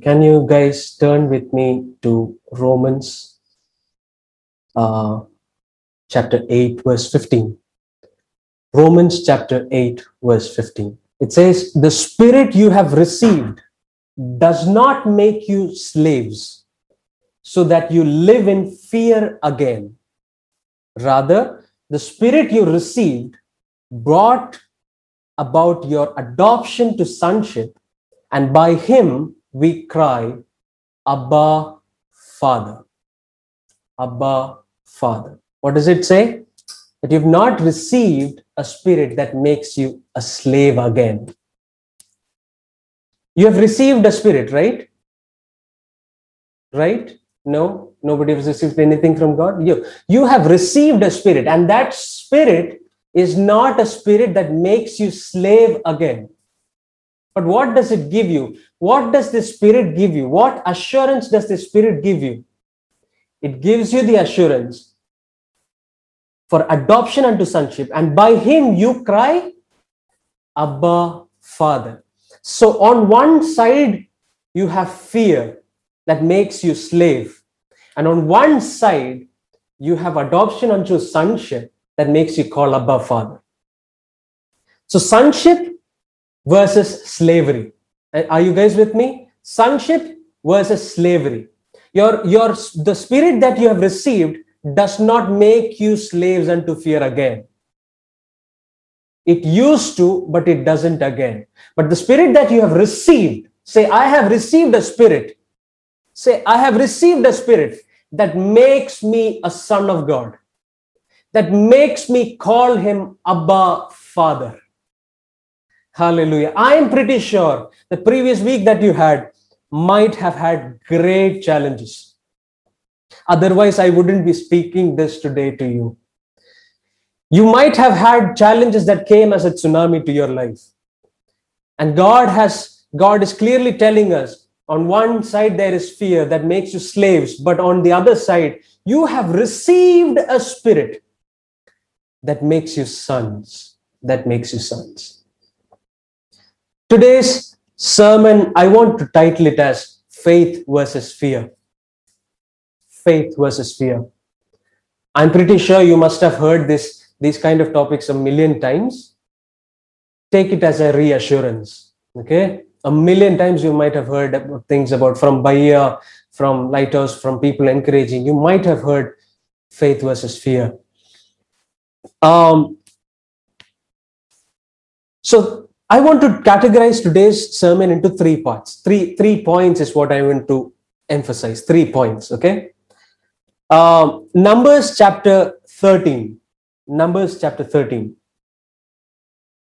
Can you guys turn with me to Romans uh, chapter 8, verse 15? Romans chapter 8, verse 15. It says, The spirit you have received does not make you slaves so that you live in fear again. Rather, the spirit you received brought about your adoption to sonship, and by him we cry, Abba, Father. Abba, Father. What does it say? That you've not received a spirit that makes you a slave again. You have received a spirit, right? Right? No, nobody has received anything from God. You, you have received a spirit, and that spirit is not a spirit that makes you slave again. But what does it give you? What does the Spirit give you? What assurance does the Spirit give you? It gives you the assurance for adoption unto sonship, and by Him you cry, Abba, Father. So, on one side, you have fear that makes you slave, and on one side, you have adoption unto sonship that makes you call Abba, Father. So, sonship versus slavery. Are you guys with me? Sonship versus slavery. Your, your, the spirit that you have received does not make you slaves unto fear again. It used to, but it doesn't again. But the spirit that you have received, say, I have received a spirit. Say, I have received a spirit that makes me a son of God, that makes me call him Abba Father. Hallelujah. I am pretty sure the previous week that you had might have had great challenges. Otherwise, I wouldn't be speaking this today to you. You might have had challenges that came as a tsunami to your life. And God has, God is clearly telling us on one side there is fear that makes you slaves, but on the other side, you have received a spirit that makes you sons, that makes you sons. Today's sermon, I want to title it as Faith versus Fear. Faith versus Fear. I'm pretty sure you must have heard this, these kind of topics a million times. Take it as a reassurance. Okay? A million times you might have heard about things about from Bhaiya, from Lighthouse, from people encouraging. You might have heard faith versus fear. Um, so I want to categorize today's sermon into three parts. Three three points is what I want to emphasize. Three points. Okay. Um, Numbers chapter thirteen. Numbers chapter thirteen.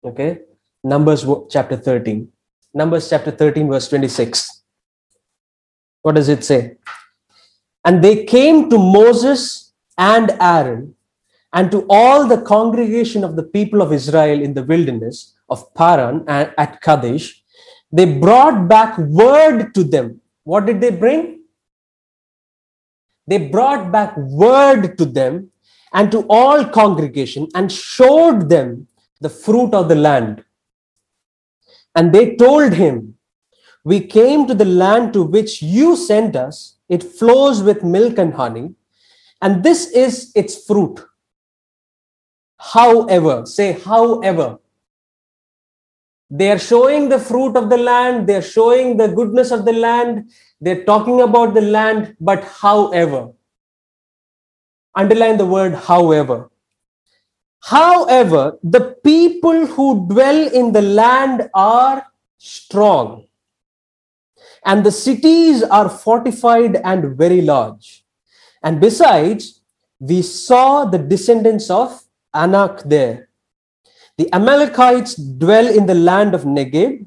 Okay. Numbers chapter thirteen. Numbers chapter thirteen, verse twenty-six. What does it say? And they came to Moses and Aaron and to all the congregation of the people of Israel in the wilderness of Paran and at Kadesh, they brought back word to them. What did they bring? They brought back word to them and to all congregation and showed them the fruit of the land. And they told him, We came to the land to which you sent us. It flows with milk and honey, and this is its fruit. However, say, however, they are showing the fruit of the land, they're showing the goodness of the land, they're talking about the land, but however, underline the word however. However, the people who dwell in the land are strong, and the cities are fortified and very large. And besides, we saw the descendants of Anak there the Amalekites dwell in the land of Negev.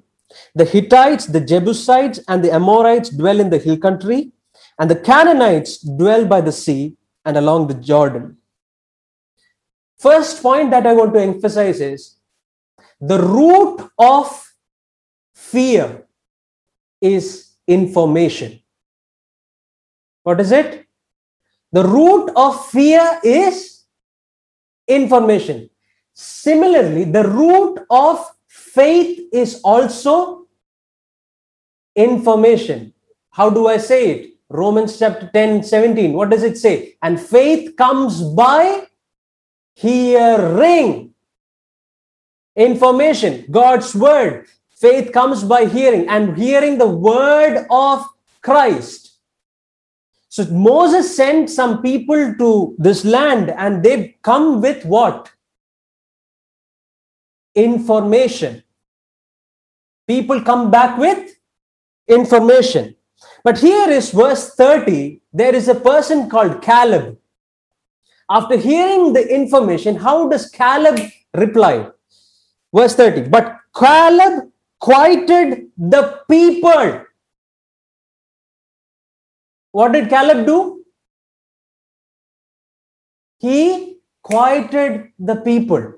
The Hittites, the Jebusites, and the Amorites dwell in the hill country. And the Canaanites dwell by the sea and along the Jordan. First point that I want to emphasize is the root of fear is information. What is it? The root of fear is information. Similarly, the root of faith is also information. How do I say it? Romans chapter 10, 17. What does it say? And faith comes by hearing information, God's word. Faith comes by hearing and hearing the word of Christ. So Moses sent some people to this land and they come with what? Information. People come back with information. But here is verse 30. There is a person called Caleb. After hearing the information, how does Caleb reply? Verse 30. But Caleb quieted the people. What did Caleb do? He quieted the people.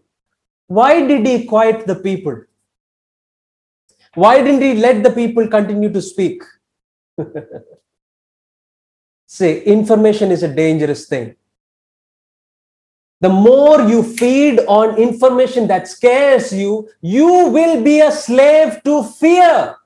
Why did he quiet the people? Why didn't he let the people continue to speak? Say, information is a dangerous thing. The more you feed on information that scares you, you will be a slave to fear.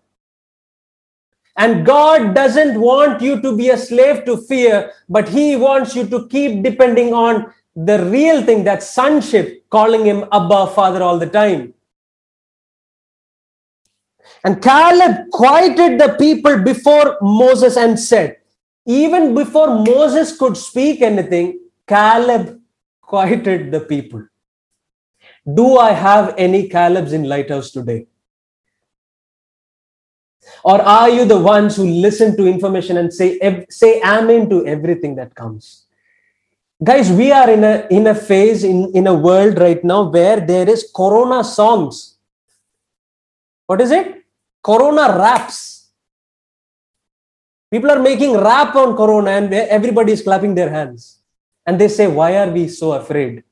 And God doesn't want you to be a slave to fear, but He wants you to keep depending on the real thing that sonship, calling Him Abba, Father, all the time. And Caleb quieted the people before Moses and said, even before Moses could speak anything, Caleb quieted the people. Do I have any Calebs in Lighthouse today? Or are you the ones who listen to information and say, say amen to everything that comes? Guys, we are in a, in a phase, in, in a world right now where there is Corona songs. What is it? Corona raps. People are making rap on Corona and everybody is clapping their hands. And they say, Why are we so afraid?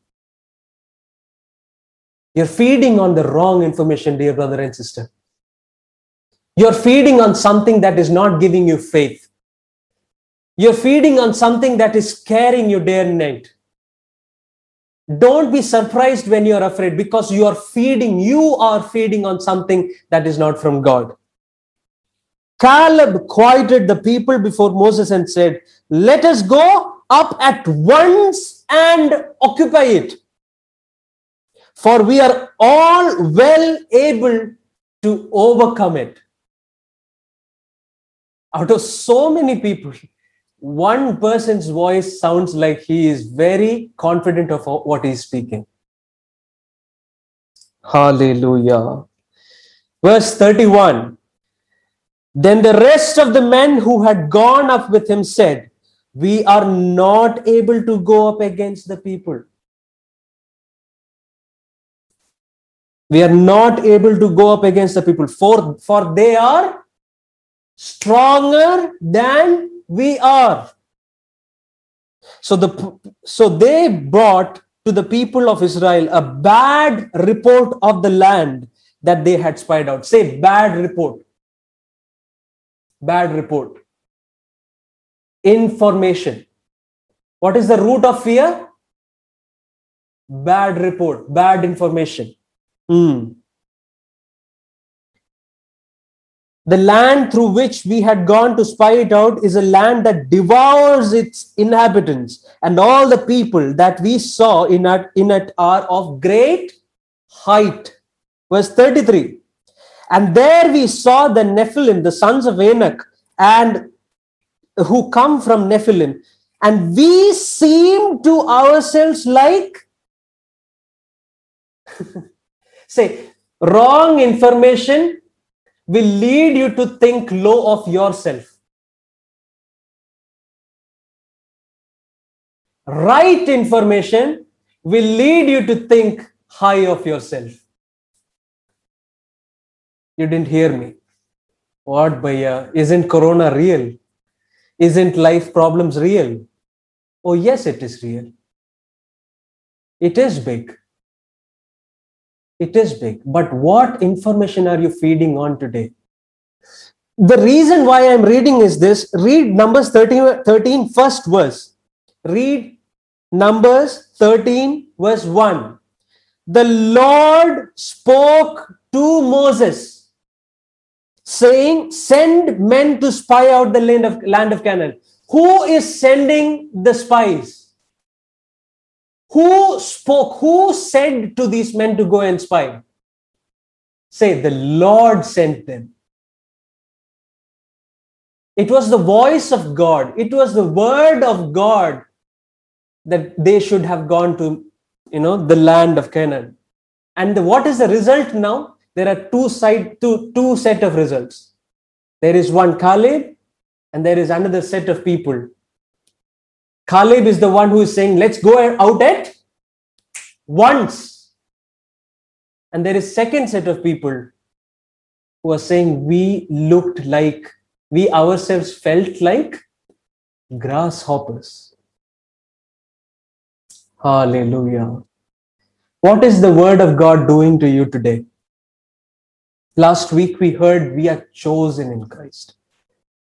You're feeding on the wrong information, dear brother and sister. You're feeding on something that is not giving you faith. You're feeding on something that is scaring you day and night. Don't be surprised when you're afraid because you are feeding, you are feeding on something that is not from God. Caleb quieted the people before Moses and said, Let us go up at once and occupy it. For we are all well able to overcome it. Out of so many people, one person's voice sounds like he is very confident of what he's speaking. Hallelujah. Verse 31 Then the rest of the men who had gone up with him said, We are not able to go up against the people. We are not able to go up against the people, for, for they are stronger than we are. So the so they brought to the people of Israel a bad report of the land that they had spied out. Say bad report. Bad report. Information. What is the root of fear? Bad report, bad information. Hmm. The land through which we had gone to spy it out is a land that devours its inhabitants, and all the people that we saw in it, in it are of great height. Verse 33 And there we saw the Nephilim, the sons of Anak, and who come from Nephilim, and we seem to ourselves like say wrong information will lead you to think low of yourself. Right information will lead you to think high of yourself. You didn't hear me. What, Bhaiya? Isn't Corona real? Isn't life problems real? Oh, yes, it is real. It is big. It is big. But what information are you feeding on today? The reason why I'm reading is this read Numbers 13, 13 first verse. Read Numbers 13, verse 1. The Lord spoke to Moses, saying, Send men to spy out the land of, land of Canaan. Who is sending the spies? Who spoke? Who said to these men to go and spy? Say, the Lord sent them. It was the voice of God, it was the word of God that they should have gone to, you know, the land of Canaan. And what is the result now? There are two side, two, two set of results. There is one Caleb and there is another set of people. Caleb is the one who is saying, let's go out at once. And there is second set of people who are saying, we looked like, we ourselves felt like grasshoppers. Hallelujah. What is the word of God doing to you today? Last week we heard we are chosen in Christ.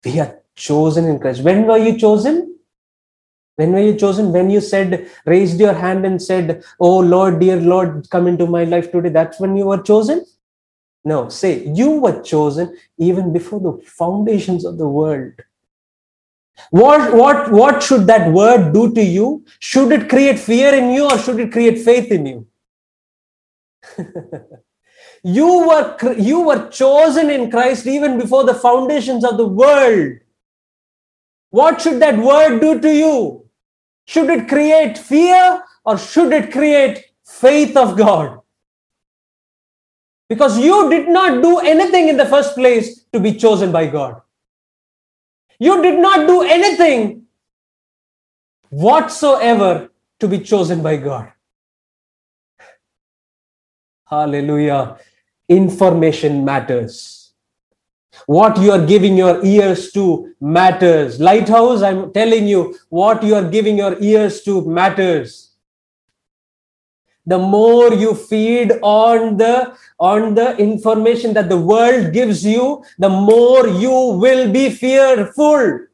We are chosen in Christ. When were you chosen? When were you chosen? When you said, raised your hand and said, Oh Lord, dear Lord, come into my life today. That's when you were chosen? No, say, you were chosen even before the foundations of the world. What, what, what should that word do to you? Should it create fear in you or should it create faith in you? you were you were chosen in Christ even before the foundations of the world. What should that word do to you? Should it create fear or should it create faith of God? Because you did not do anything in the first place to be chosen by God. You did not do anything whatsoever to be chosen by God. Hallelujah. Information matters. What you are giving your ears to matters. Lighthouse, I'm telling you, what you are giving your ears to matters. The more you feed on the on the information that the world gives you, the more you will be fearful.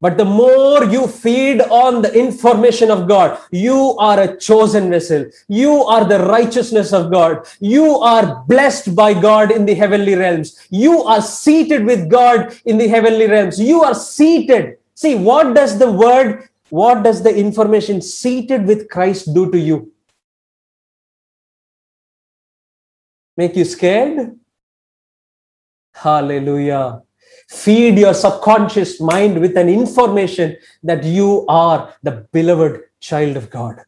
But the more you feed on the information of God, you are a chosen vessel. You are the righteousness of God. You are blessed by God in the heavenly realms. You are seated with God in the heavenly realms. You are seated. See, what does the word, what does the information seated with Christ do to you? Make you scared? Hallelujah. Feed your subconscious mind with an information that you are the beloved child of God.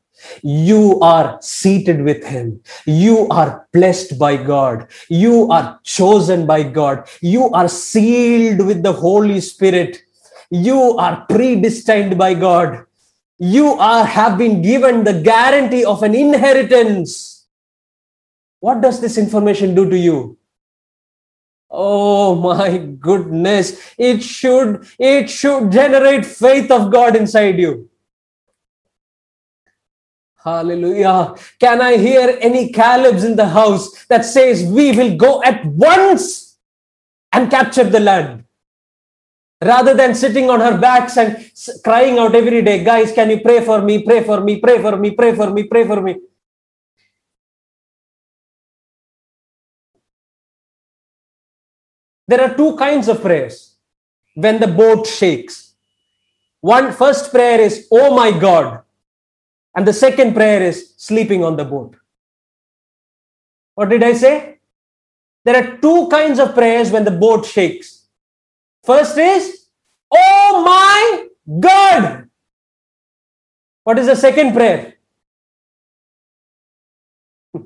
You are seated with Him. You are blessed by God. You are chosen by God. You are sealed with the Holy Spirit. You are predestined by God. You are have been given the guarantee of an inheritance. What does this information do to you? Oh my goodness. It should, it should generate faith of God inside you. Hallelujah. Can I hear any Caleb's in the house that says we will go at once and capture the land? Rather than sitting on her backs and crying out every day, guys, can you pray for me, pray for me, pray for me, pray for me, pray for me. There are two kinds of prayers when the boat shakes. One first prayer is, Oh my God. And the second prayer is sleeping on the boat. What did I say? There are two kinds of prayers when the boat shakes. First is, Oh my God. What is the second prayer?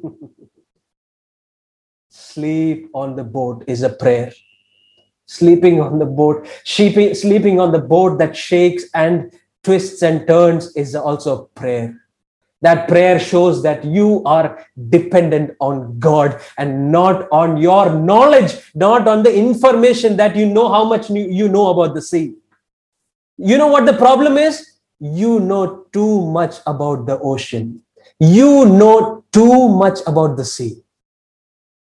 Sleep on the boat is a prayer sleeping on the boat, sleeping, sleeping on the boat that shakes and twists and turns is also a prayer. That prayer shows that you are dependent on God and not on your knowledge, not on the information that you know how much you know about the sea. You know what the problem is? You know too much about the ocean. You know too much about the sea.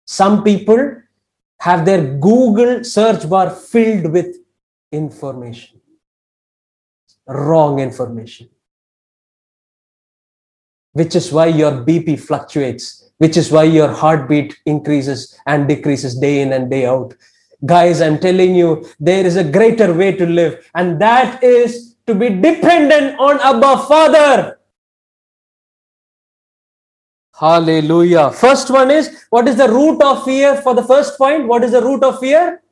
Some people have their Google search bar filled with information, wrong information, which is why your BP fluctuates which is why your heartbeat increases and decreases day in and day out. Guys, I'm telling you, there is a greater way to live, and that is to be dependent on Abba Father. Hallelujah. First one is what is the root of fear for the first point? What is the root of fear?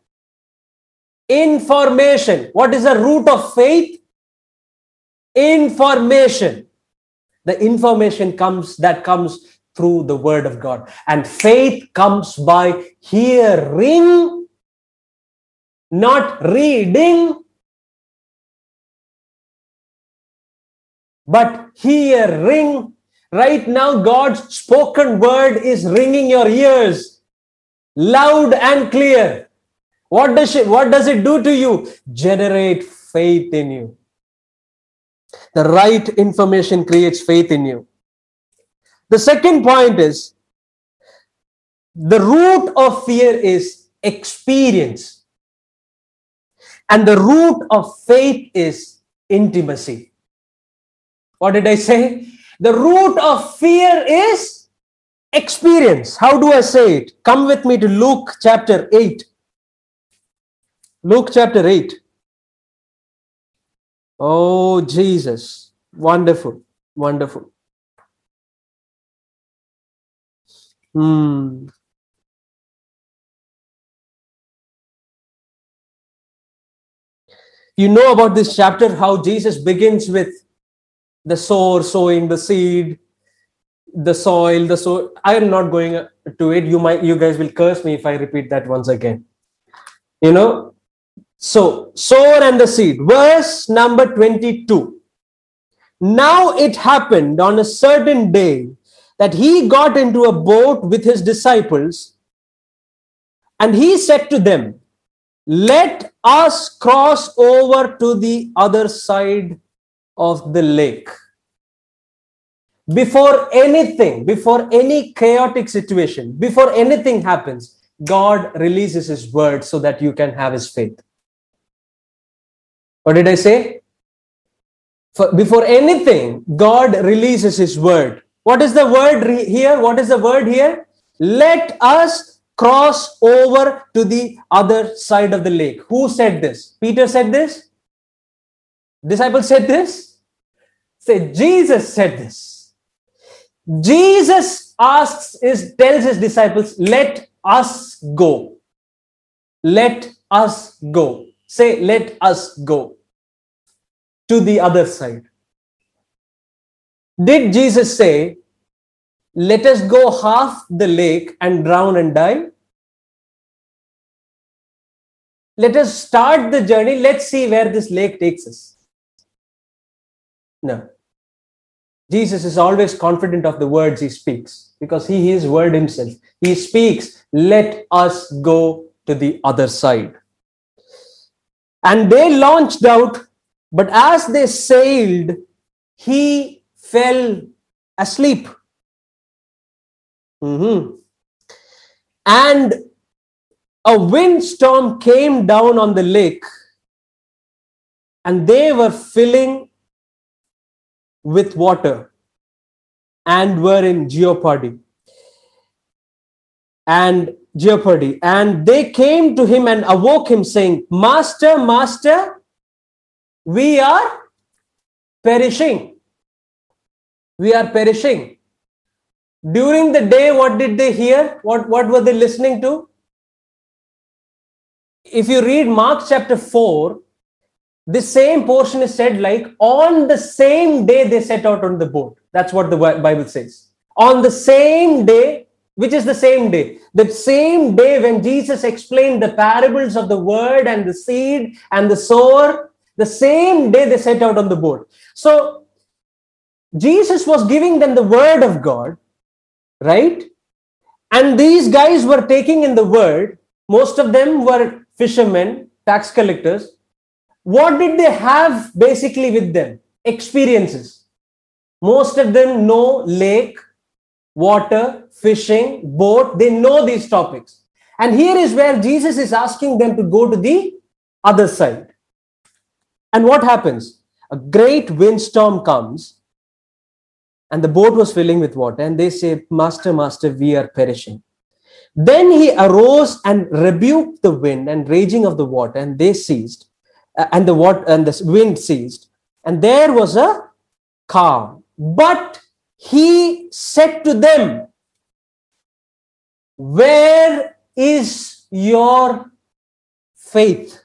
Information. What is the root of faith? Information. The information comes that comes through the word of God. And faith comes by hearing, not reading, but hearing. Right now, God's spoken word is ringing your ears loud and clear. What does it, what does it do to you? Generate faith in you. The right information creates faith in you. The second point is the root of fear is experience. And the root of faith is intimacy. What did I say? The root of fear is experience. How do I say it? Come with me to Luke chapter 8. Luke chapter 8. Oh, Jesus. Wonderful. Wonderful. Hmm. You know about this chapter how Jesus begins with the sower sowing the seed, the soil, the soil. I am not going to it. You might, you guys will curse me if I repeat that once again. You know, so sower and the seed. Verse number 22. Now it happened on a certain day that he got into a boat with his disciples and he said to them, Let us cross over to the other side of the lake. Before anything, before any chaotic situation, before anything happens, God releases his word so that you can have his faith. What did I say? For, before anything, God releases his word what is the word here? What is the word here? Let us cross over to the other side of the lake. Who said this? Peter said this? Disciples said this? Say, Jesus said this. Jesus asks, is tells his disciples, let us go. Let us go. Say, let us go to the other side. Did Jesus say, Let us go half the lake and drown and die? Let us start the journey. Let's see where this lake takes us. No. Jesus is always confident of the words he speaks because he is word himself. He speaks, let us go to the other side. And they launched out, but as they sailed, he fell asleep. Mm-hmm. And a windstorm came down on the lake, and they were filling with water and were in jeopardy. And jeopardy. And they came to him and awoke him, saying, Master, Master, we are perishing we are perishing. During the day, what did they hear? What, what were they listening to? If you read Mark chapter 4, the same portion is said like on the same day they set out on the boat. That's what the Bible says. On the same day, which is the same day, the same day when Jesus explained the parables of the word and the seed and the sower, the same day they set out on the boat. So Jesus was giving them the word of God, right? And these guys were taking in the word. Most of them were fishermen, tax collectors. What did they have basically with them? Experiences. Most of them know lake, water, fishing, boat. They know these topics. And here is where Jesus is asking them to go to the other side. And what happens? A great windstorm comes and the boat was filling with water. And they say, Master, Master, we are perishing. Then he arose and rebuked the wind and raging of the water, and they ceased, and the water and the wind ceased, and there was a calm. But he said to them, Where is your faith?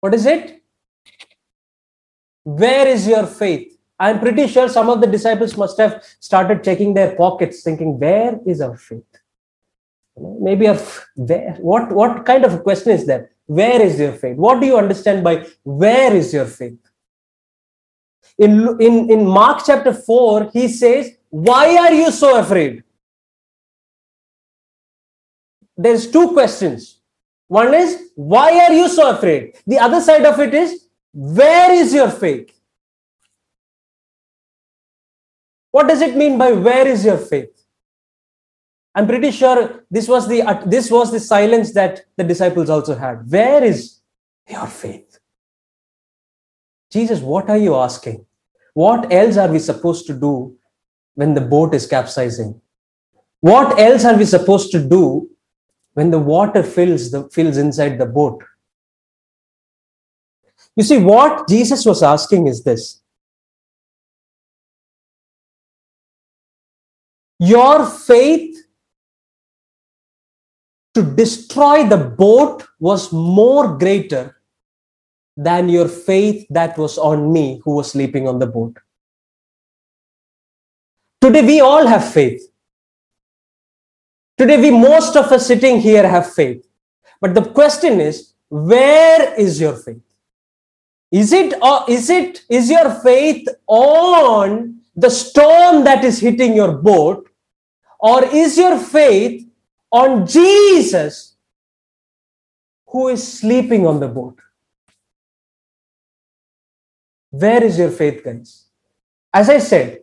What is it? Where is your faith? I'm pretty sure some of the disciples must have started checking their pockets, thinking, Where is our faith? Maybe a where what what kind of a question is that? Where is your faith? What do you understand by where is your faith? In, in, in Mark chapter 4, he says, Why are you so afraid? There's two questions. One is, Why are you so afraid? The other side of it is, where is your faith? What does it mean by where is your faith? I'm pretty sure this was the uh, this was the silence that the disciples also had. Where is your faith? Jesus, what are you asking? What else are we supposed to do when the boat is capsizing? What else are we supposed to do when the water fills the fills inside the boat? You see, what Jesus was asking is this Your faith to destroy the boat was more greater than your faith that was on me who was sleeping on the boat. Today, we all have faith. Today, we, most of us sitting here, have faith. But the question is, where is your faith? Is it, or is it, is your faith on the storm that is hitting your boat? Or is your faith on Jesus who is sleeping on the boat? Where is your faith, guys? As I said,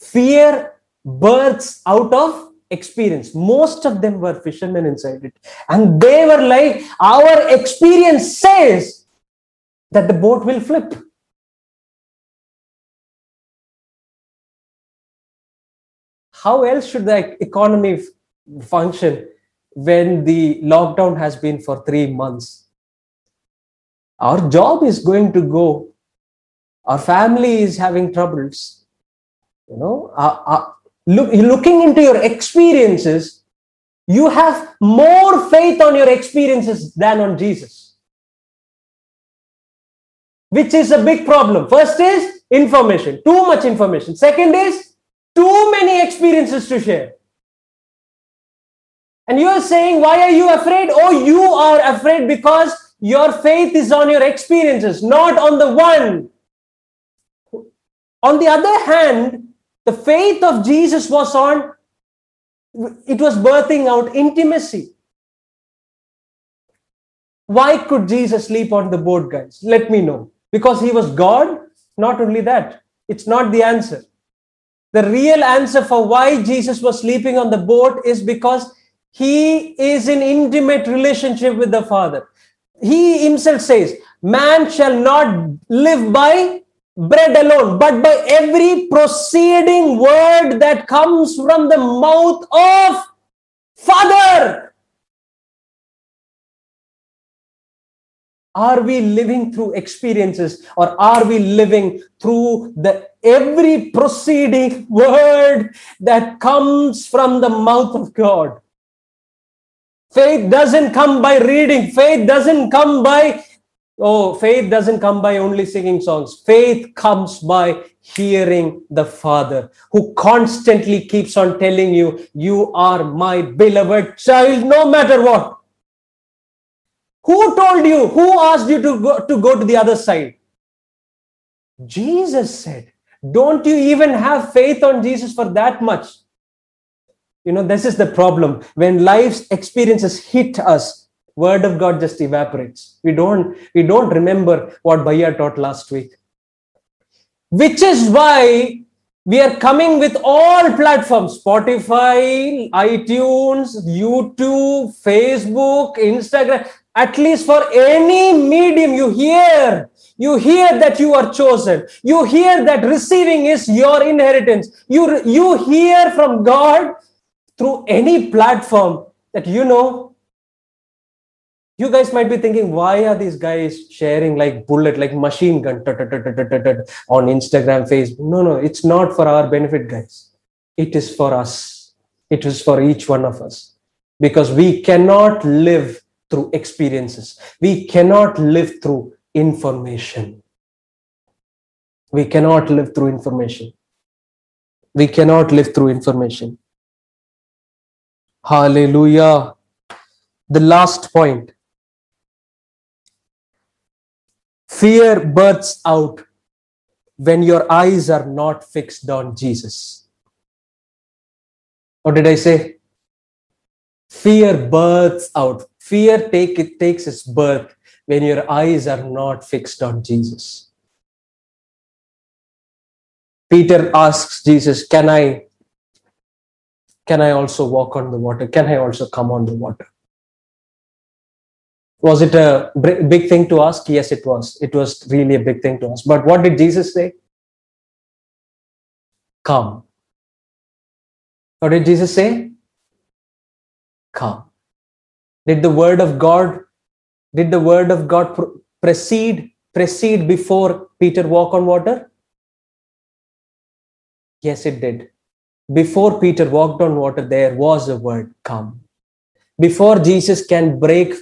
fear births out of experience. Most of them were fishermen inside it. And they were like, Our experience says that the boat will flip. How else should the economy function when the lockdown has been for three months? Our job is going to go. Our family is having troubles. You know, uh, uh, look, looking into your experiences, you have more faith on your experiences than on Jesus which is a big problem. First is information, too much information. Second is too many experiences to share. And you are saying, why are you afraid? Oh, you are afraid because your faith is on your experiences, not on the one. On the other hand, the faith of Jesus was on, it was birthing out intimacy. Why could Jesus sleep on the boat, guys? Let me know because he was God? Not only that, it's not the answer. The real answer for why Jesus was sleeping on the boat is because he is in intimate relationship with the Father. He himself says, Man shall not live by bread alone, but by every proceeding word that comes from the mouth of Father. are we living through experiences or are we living through the every proceeding word that comes from the mouth of god faith doesn't come by reading faith doesn't come by oh faith doesn't come by only singing songs faith comes by hearing the father who constantly keeps on telling you you are my beloved child no matter what who told you? Who asked you to go, to go to the other side? Jesus said, Don't you even have faith on Jesus for that much? You know, this is the problem. When life's experiences hit us, word of God just evaporates. We don't, we don't remember what Bhaiya taught last week. Which is why we are coming with all platforms Spotify, iTunes, YouTube, Facebook, Instagram at least for any medium you hear You hear that you are chosen. You hear that receiving is your inheritance. You, you hear from God through any platform that you know. You guys might be thinking, why are these guys sharing like bullet, like machine gun on Instagram, Facebook? No, no, it's not for our benefit, guys. It is for us. It is for each one of us. Because we cannot live through experiences. We cannot live through information. We cannot live through information. We cannot live through information. Hallelujah. The last point fear births out when your eyes are not fixed on Jesus. What did I say? Fear births out. Fear take, it takes its birth when your eyes are not fixed on Jesus. Peter asks Jesus, Can I can I also walk on the water? Can I also come on the water? Was it a big thing to ask? Yes, it was. It was really a big thing to ask. But what did Jesus say? Come. What did Jesus say? Come. Did the word of God did the word of God precede precede before Peter walk on water? Yes, it did. Before Peter walked on water, there was a word come. Before Jesus can break,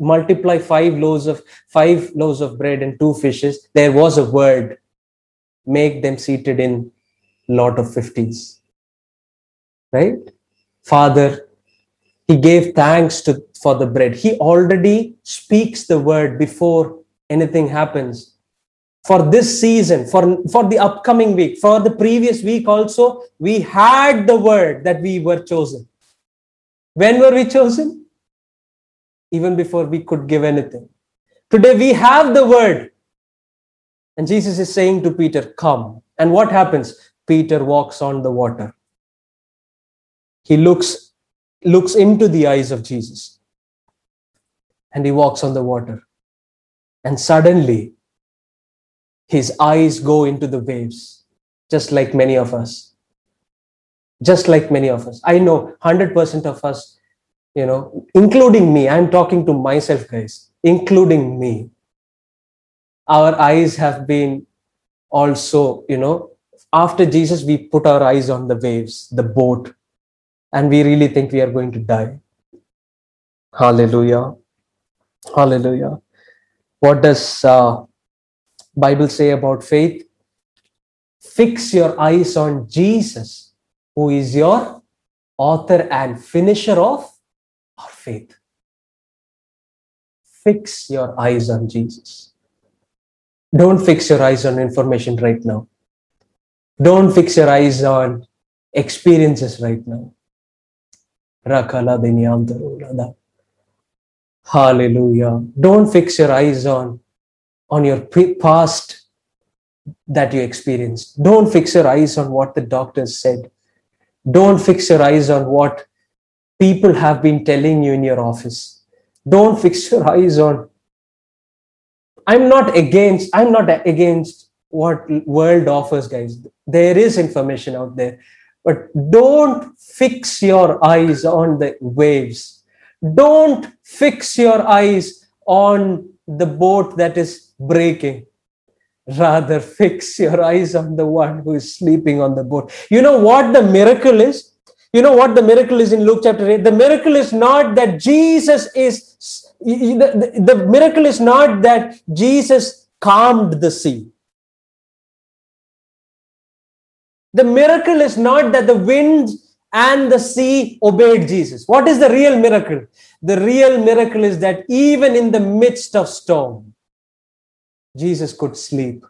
multiply five loaves of five loaves of bread and two fishes, there was a word. Make them seated in lot of fifties. Right? Father, he gave thanks to for the bread. He already speaks the word before anything happens. For this season, for, for the upcoming week, for the previous week also, we had the word that we were chosen. When were we chosen? Even before we could give anything. Today we have the word. And Jesus is saying to Peter, Come. And what happens? Peter walks on the water. He looks, looks into the eyes of Jesus and he walks on the water. And suddenly, his eyes go into the waves, just like many of us. Just like many of us. I know 100% of us, you know, including me, I'm talking to myself, guys, including me. Our eyes have been also, you know, after Jesus, we put our eyes on the waves, the boat, and we really think we are going to die. Hallelujah. Hallelujah. What does uh, Bible say about faith? Fix your eyes on Jesus, who is your author and finisher of our faith. Fix your eyes on Jesus. Don't fix your eyes on information right now. Don't fix your eyes on experiences right now. Hallelujah. Don't fix your eyes on, on your past that you experienced. Don't fix your eyes on what the doctors said. Don't fix your eyes on what people have been telling you in your office. Don't fix your eyes on. I'm not against, I'm not against what world offers, guys. There is information out there. But don't fix your eyes on the waves don't fix your eyes on the boat that is breaking. Rather, fix your eyes on the one who is sleeping on the boat. You know what the miracle is? You know what the miracle is in Luke chapter 8? The miracle is not that Jesus is, the, the, the miracle is not that Jesus calmed the sea. The miracle is not that the wind and the sea obeyed Jesus. What is the real miracle? The real miracle is that even in the midst of storm, Jesus could sleep.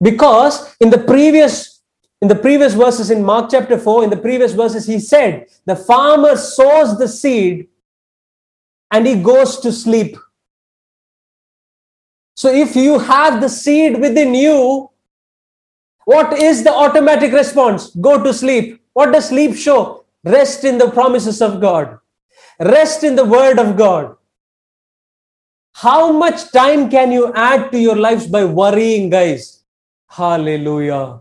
Because in the previous in the previous verses in Mark chapter 4, in the previous verses, he said, the farmer sows the seed and he goes to sleep. So if you have the seed within you, what is the automatic response? Go to sleep. What does sleep show? Rest in the promises of God, rest in the word of God. How much time can you add to your lives by worrying, guys? Hallelujah.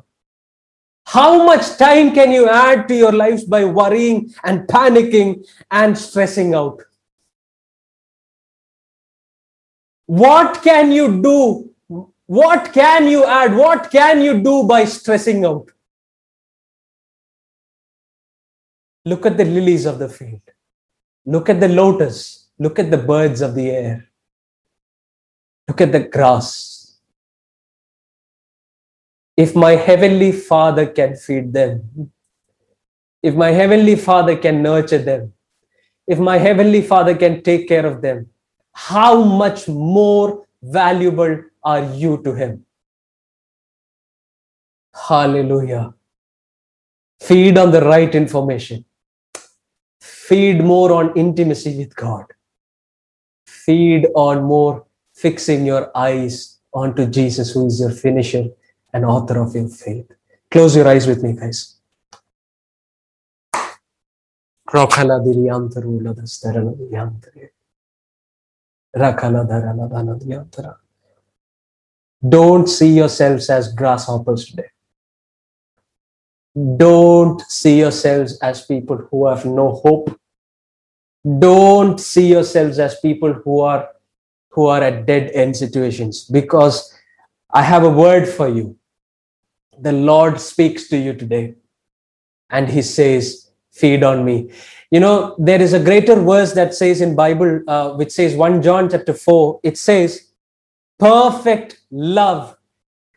How much time can you add to your lives by worrying and panicking and stressing out? What can you do? What can you add? What can you do by stressing out? Look at the lilies of the field. Look at the lotus. Look at the birds of the air. Look at the grass. If my heavenly Father can feed them, if my heavenly Father can nurture them, if my heavenly Father can take care of them, how much more valuable are you to Him? Hallelujah. Feed on the right information. Feed more on intimacy with God. Feed on more fixing your eyes onto Jesus, who is your finisher and author of your faith. Close your eyes with me, guys. Don't see yourselves as grasshoppers today. Don't see yourselves as people who have no hope. Don't see yourselves as people who are who are at dead end situations because I have a word for you. The Lord speaks to you today and he says, feed on me. You know, there is a greater verse that says in Bible, uh, which says 1 John chapter 4, it says, perfect love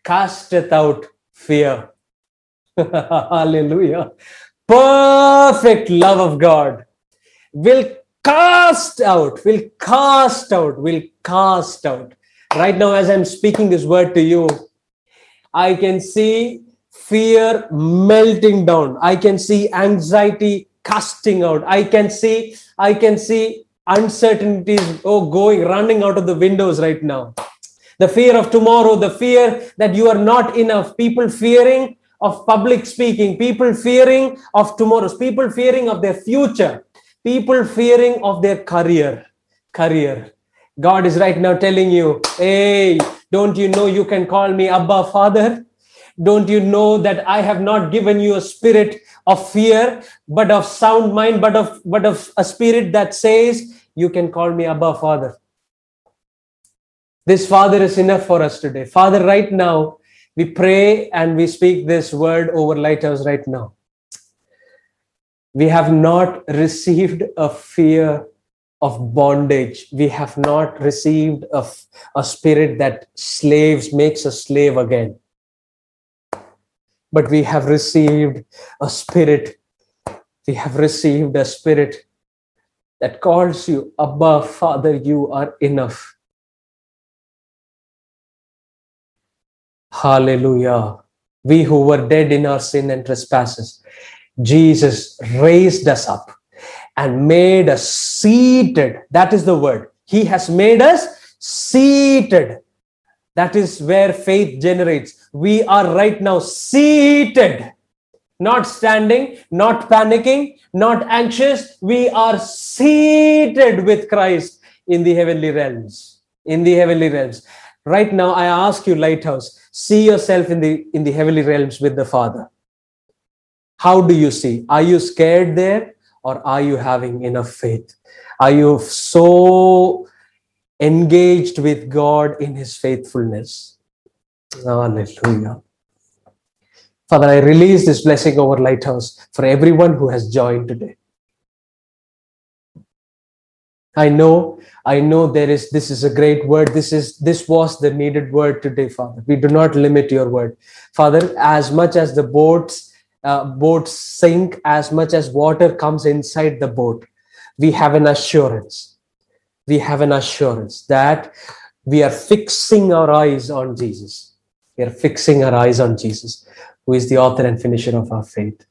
casteth out fear. Hallelujah. Perfect love of God will cast out, will cast out, will cast out. Right now, as I'm speaking this word to you, I can see fear melting down. I can see anxiety casting out. I can see, I can see uncertainties oh going running out of the windows right now. The fear of tomorrow, the fear that you are not enough, people fearing of public speaking, people fearing of tomorrow's, people fearing of their future people fearing of their career career. God is right now telling you hey don't you know you can call me abba father? Don't you know that i have not given you a spirit of fear but of sound mind but of but of a spirit that says you can call me abba father. This father is enough for us today. Father right now we pray and we speak this word over lighthouse right now we have not received a fear of bondage. We have not received a, a spirit that slaves makes a slave again. But we have received a spirit. We have received a spirit that calls you, Abba, Father, you are enough. Hallelujah. We who were dead in our sin and trespasses, Jesus raised us up and made us seated. That is the word. He has made us seated. That is where faith generates. We are right now seated, not standing, not panicking, not anxious. We are seated with Christ in the heavenly realms. In the heavenly realms. Right now, I ask you, Lighthouse, see yourself in the in the heavenly realms with the Father how do you see? Are you scared there or are you having enough faith? Are you so engaged with God in His faithfulness? Hallelujah. Father, I release this blessing over Lighthouse for everyone who has joined today. I know, I know there is this is a great word. This is this was the needed word today, Father. We do not limit your word. Father, as much as the boats uh, boats sink as much as water comes inside the boat. We have an assurance. We have an assurance that we are fixing our eyes on jesus. We are fixing our eyes on jesus who is the author and finisher of our faith.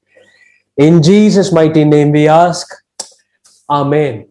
In jesus mighty name we ask. Amen